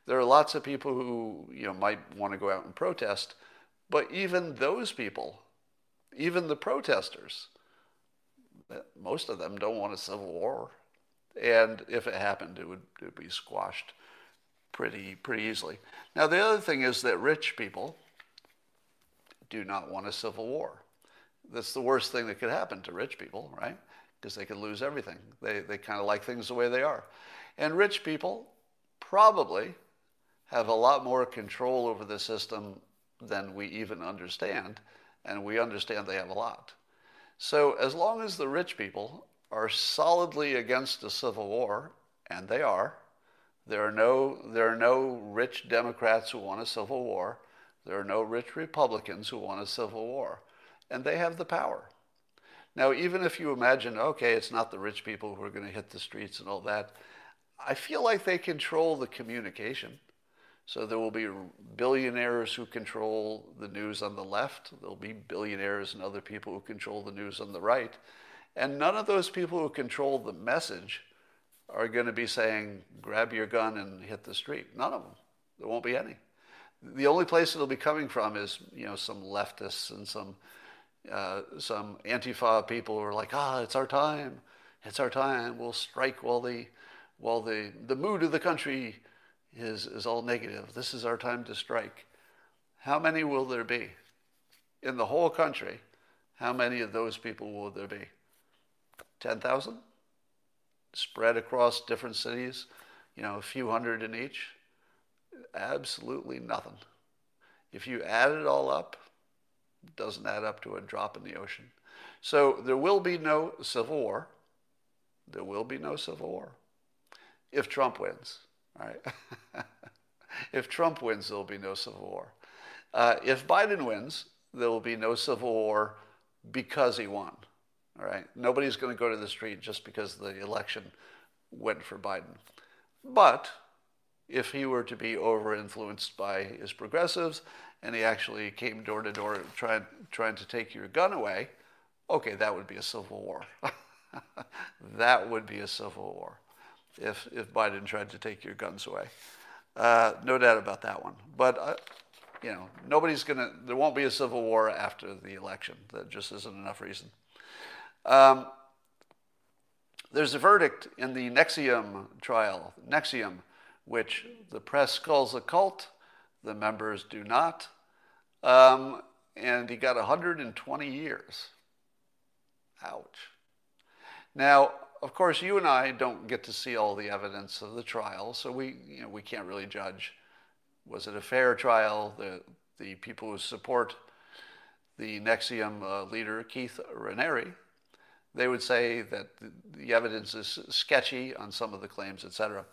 There are lots of people who you know might want to go out and protest, but even those people even the protesters, most of them don't want a civil war. And if it happened, it would, it would be squashed pretty, pretty easily. Now, the other thing is that rich people do not want a civil war. That's the worst thing that could happen to rich people, right? Because they could lose everything. They, they kind of like things the way they are. And rich people probably have a lot more control over the system than we even understand, and we understand they have a lot. So, as long as the rich people are solidly against a civil war, and they are, there are no, there are no rich Democrats who want a civil war. There are no rich Republicans who want a civil war. And they have the power. Now, even if you imagine, okay, it's not the rich people who are going to hit the streets and all that, I feel like they control the communication. So there will be billionaires who control the news on the left. There'll be billionaires and other people who control the news on the right. And none of those people who control the message are going to be saying, grab your gun and hit the street. None of them. There won't be any. The only place it'll be coming from is, you know, some leftists and some, uh, some Antifa people who are like, ah, it's our time. It's our time. We'll strike while the, while the, the mood of the country is, is all negative. This is our time to strike. How many will there be? In the whole country, how many of those people will there be? 10,000? Spread across different cities, you know, a few hundred in each? Absolutely nothing. If you add it all up, it doesn't add up to a drop in the ocean. So there will be no civil war. There will be no civil war if Trump wins. Right? [laughs] if Trump wins, there will be no civil war. Uh, if Biden wins, there will be no civil war because he won. All right? Nobody's going to go to the street just because the election went for Biden. But if he were to be over influenced by his progressives and he actually came door to door trying, trying to take your gun away, okay, that would be a civil war. [laughs] that would be a civil war if, if Biden tried to take your guns away. Uh, no doubt about that one. But, uh, you know, nobody's going to, there won't be a civil war after the election. That just isn't enough reason. Um, there's a verdict in the NXIVM trial, NXIVM, which the press calls a cult, the members do not. Um, and he got 120 years. Ouch. Now, of course, you and I don't get to see all the evidence of the trial, so we, you know, we can't really judge. Was it a fair trial? The, the people who support the NXIVM uh, leader, Keith Raniere, they would say that the, the, evidence is sketchy on some of the claims, etc.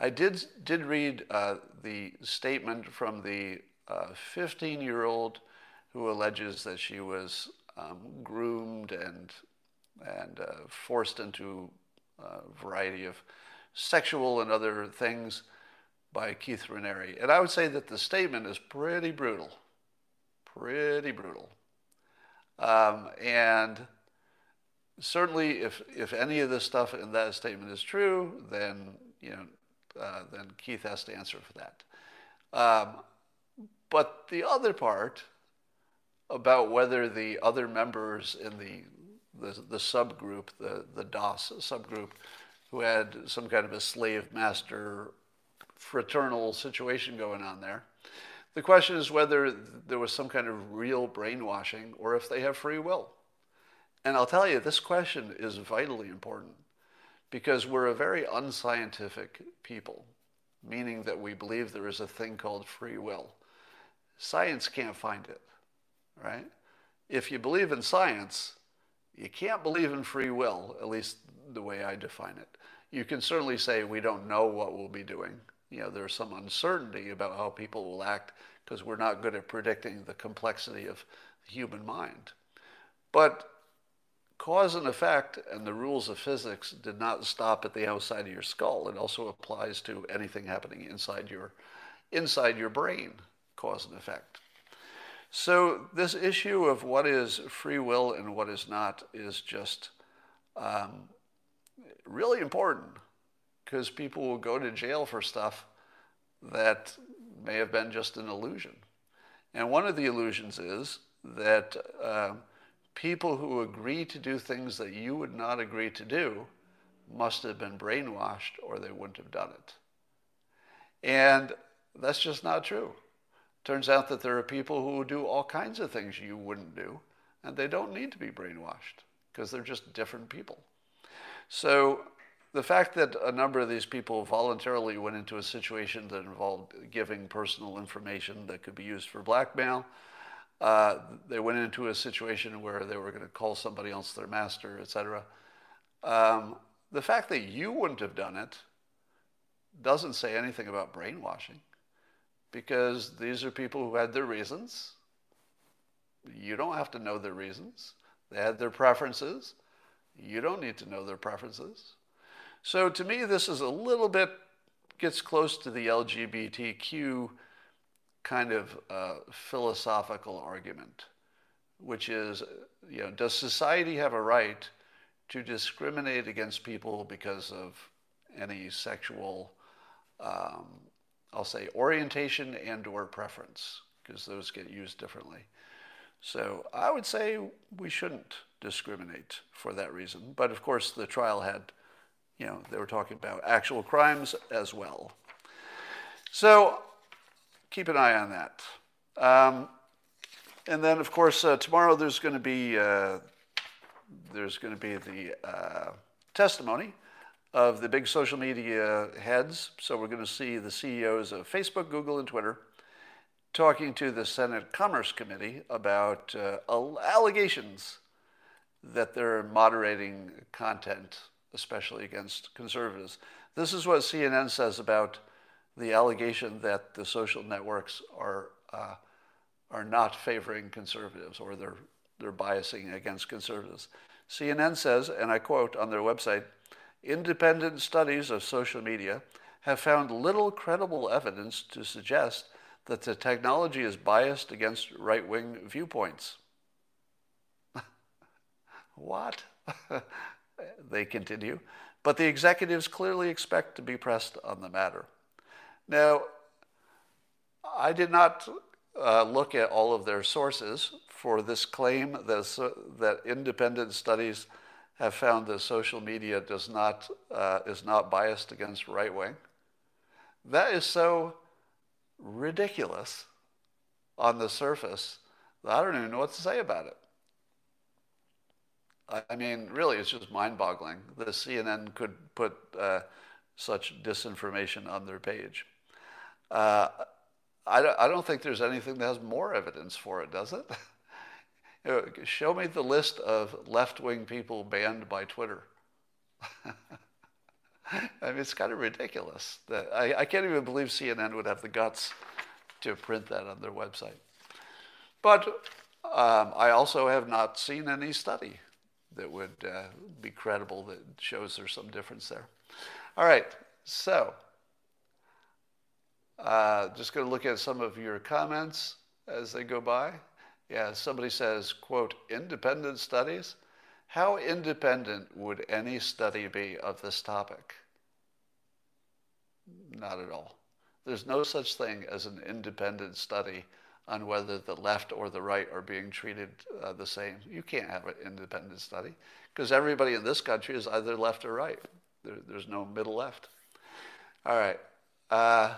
I did, did read uh, the statement from the 15 uh, year old who alleges that she was um, groomed and and uh, forced into a variety of sexual and other things by Keith Raniere. And I would say that the statement is pretty brutal, pretty brutal. Um, and certainly, if, if any of this stuff in that statement is true, then, you know, uh, then Keith has to answer for that. Um, but the other part about whether the other members in the the, the subgroup, the, the DOS subgroup, who had some kind of a slave master fraternal situation going on there. The question is whether there was some kind of real brainwashing or if they have free will. And I'll tell you, this question is vitally important because we're a very unscientific people, meaning that we believe there is a thing called free will. Science can't find it, right? If you believe in science, you can't believe in free will, at least the way I define it. You can certainly say we don't know what we'll be doing. You know, there's some uncertainty about how people will act because we're not good at predicting the complexity of the human mind. But cause and effect and the rules of physics did not stop at the outside of your skull. It also applies to anything happening inside your inside your brain, cause and effect. So, this issue of what is free will and what is not is just um, really important because people will go to jail for stuff that may have been just an illusion. And one of the illusions is that uh, people who agree to do things that you would not agree to do must have been brainwashed or they wouldn't have done it. And that's just not true. Turns out that there are people who do all kinds of things you wouldn't do, and they don't need to be brainwashed because they're just different people. So the fact that a number of these people voluntarily went into a situation that involved giving personal information that could be used for blackmail, uh, they went into a situation where they were going to call somebody else their master, etc. Um, the fact that you wouldn't have done it doesn't say anything about brainwashing because these are people who had their reasons. You don't have to know their reasons. They had their preferences. You don't need to know their preferences. So to me, this is a little bit, gets close to the LGBTQ kind of uh, philosophical argument, which is, you know, does society have a right to discriminate against people because of any sexual, um, I'll say, orientation and or preference, because those get used differently. So I would say we shouldn't discriminate for that reason. But of course, the trial had, you know, they were talking about actual crimes as well. So keep an eye on that. Um, and then, of course, uh, tomorrow there's going to be uh, there's going to be the uh, testimony of the big social media heads. So we're going to see the CEOs of Facebook, Google, and Twitter talking to the Senate Commerce Committee about uh, allegations that they're moderating content, especially against conservatives. This is what CNN says about the allegation that the social networks are uh, are not favoring conservatives or they're they're biasing against conservatives. CNN says, and I quote on their website, independent studies of social media have found little credible evidence to suggest that the technology is biased against right-wing viewpoints. [laughs] what? [laughs] they continue. But the executives clearly expect to be pressed on the matter. Now, I did not uh, look at all of their sources for this claim that, that independent studies have found that social media does not, uh, is not biased against right wing. That is so ridiculous on the surface that I don't even know what to say about it. I mean, really, it's just mind boggling that CNN could put uh, such disinformation on their page. Uh, I, I don't think there's anything that has more evidence for it, does it? [laughs] Show me the list of left wing people banned by Twitter. [laughs] I mean, it's kind of ridiculous. That I, I can't even believe CNN would have the guts to print that on their website. But um, I also have not seen any study that would uh, be credible that shows there's some difference there. All right, so uh, just going to look at some of your comments as they go by. Yeah, somebody says, quote, independent studies. How independent would any study be of this topic? Not at all. There's no such thing as an independent study on whether the left or the right are being treated uh, the same. You can't have an independent study because everybody in this country is either left or right. There, there's no middle left. All right. Uh,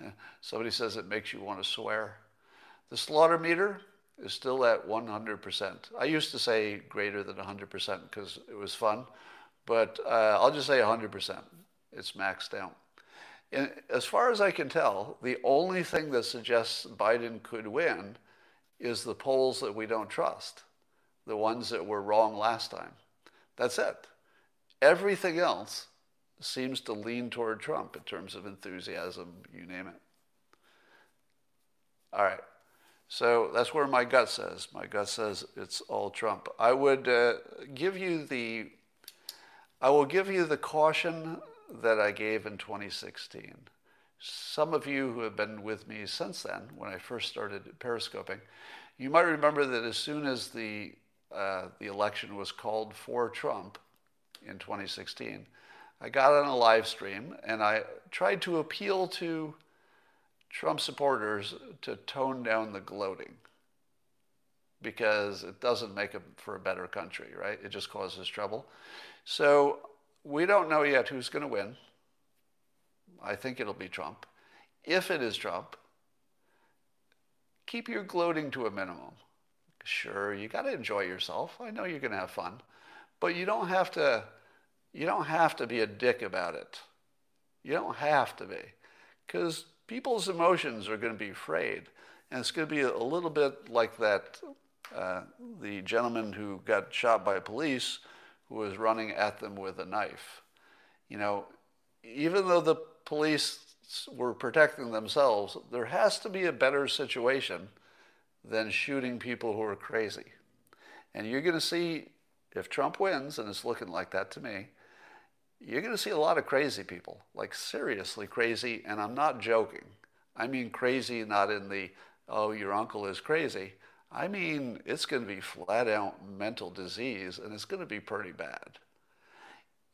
[laughs] Somebody says it makes you want to swear. The slaughter meter is still at 100%. I used to say greater than 100% because it was fun, but uh, I'll just say 100%. It's maxed out. And as far as I can tell, the only thing that suggests Biden could win is the polls that we don't trust, the ones that were wrong last time. That's it. Everything else seems to lean toward Trump in terms of enthusiasm, you name it. All right. So that's where my gut says. My gut says it's all Trump. I would uh, give you the, I will give you the caution that I gave in 2016. Some of you who have been with me since then, when I first started periscoping, you might remember that as soon as the uh, the election was called for Trump in 2016, I got on a live stream and I tried to appeal to Trump supporters to tone down the gloating because it doesn't make for a better country, right? It just causes trouble. So we don't know yet who's going to win. I think it'll be Trump. If it is Trump, keep your gloating to a minimum. Sure, you got to enjoy yourself. I know you're going to have fun, but you don't have to. You don't have to be a dick about it. You don't have to be, because people's emotions are going to be frayed, and it's going to be a little bit like that. Uh, the gentleman who got shot by police, who was running at them with a knife. You know, even though the police were protecting themselves, there has to be a better situation than shooting people who are crazy. And you're going to see, if Trump wins, and it's looking like that to me, you're going to see a lot of crazy people, like seriously crazy, and I'm not joking. I mean crazy not in the, oh, your uncle is crazy. I mean, it's going to be flat out mental disease, and it's going to be pretty bad.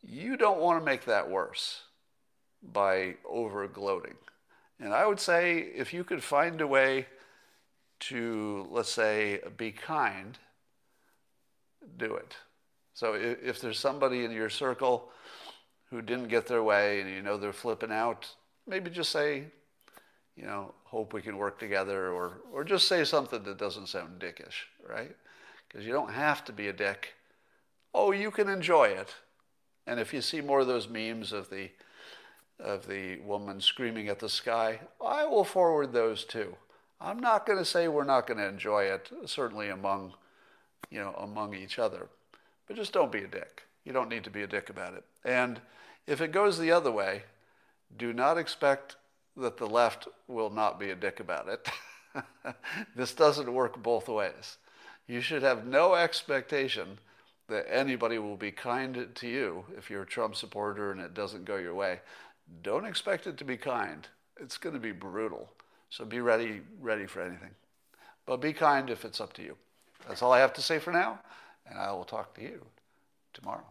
You don't want to make that worse by over gloating. And I would say if you could find a way to, let's say, be kind, do it. So if there's somebody in your circle who didn't get their way and you know they're flipping out, maybe just say, you know, hope we can work together or, or just say something that doesn't sound dickish, right? Because you don't have to be a dick. Oh, you can enjoy it. And if you see more of those memes of the of the woman screaming at the sky, I will forward those too. I'm not going to say we're not going to enjoy it, certainly among, you know, among each other, but just don't be a dick. You don't need to be a dick about it. And if it goes the other way, do not expect that the left will not be a dick about it. [laughs] this doesn't work both ways. You should have no expectation that anybody will be kind to you if you're a Trump supporter and it doesn't go your way. Don't expect it to be kind. It's going to be brutal. So be ready, ready for anything. But be kind if it's up to you. That's all I have to say for now, and I will talk to you tomorrow.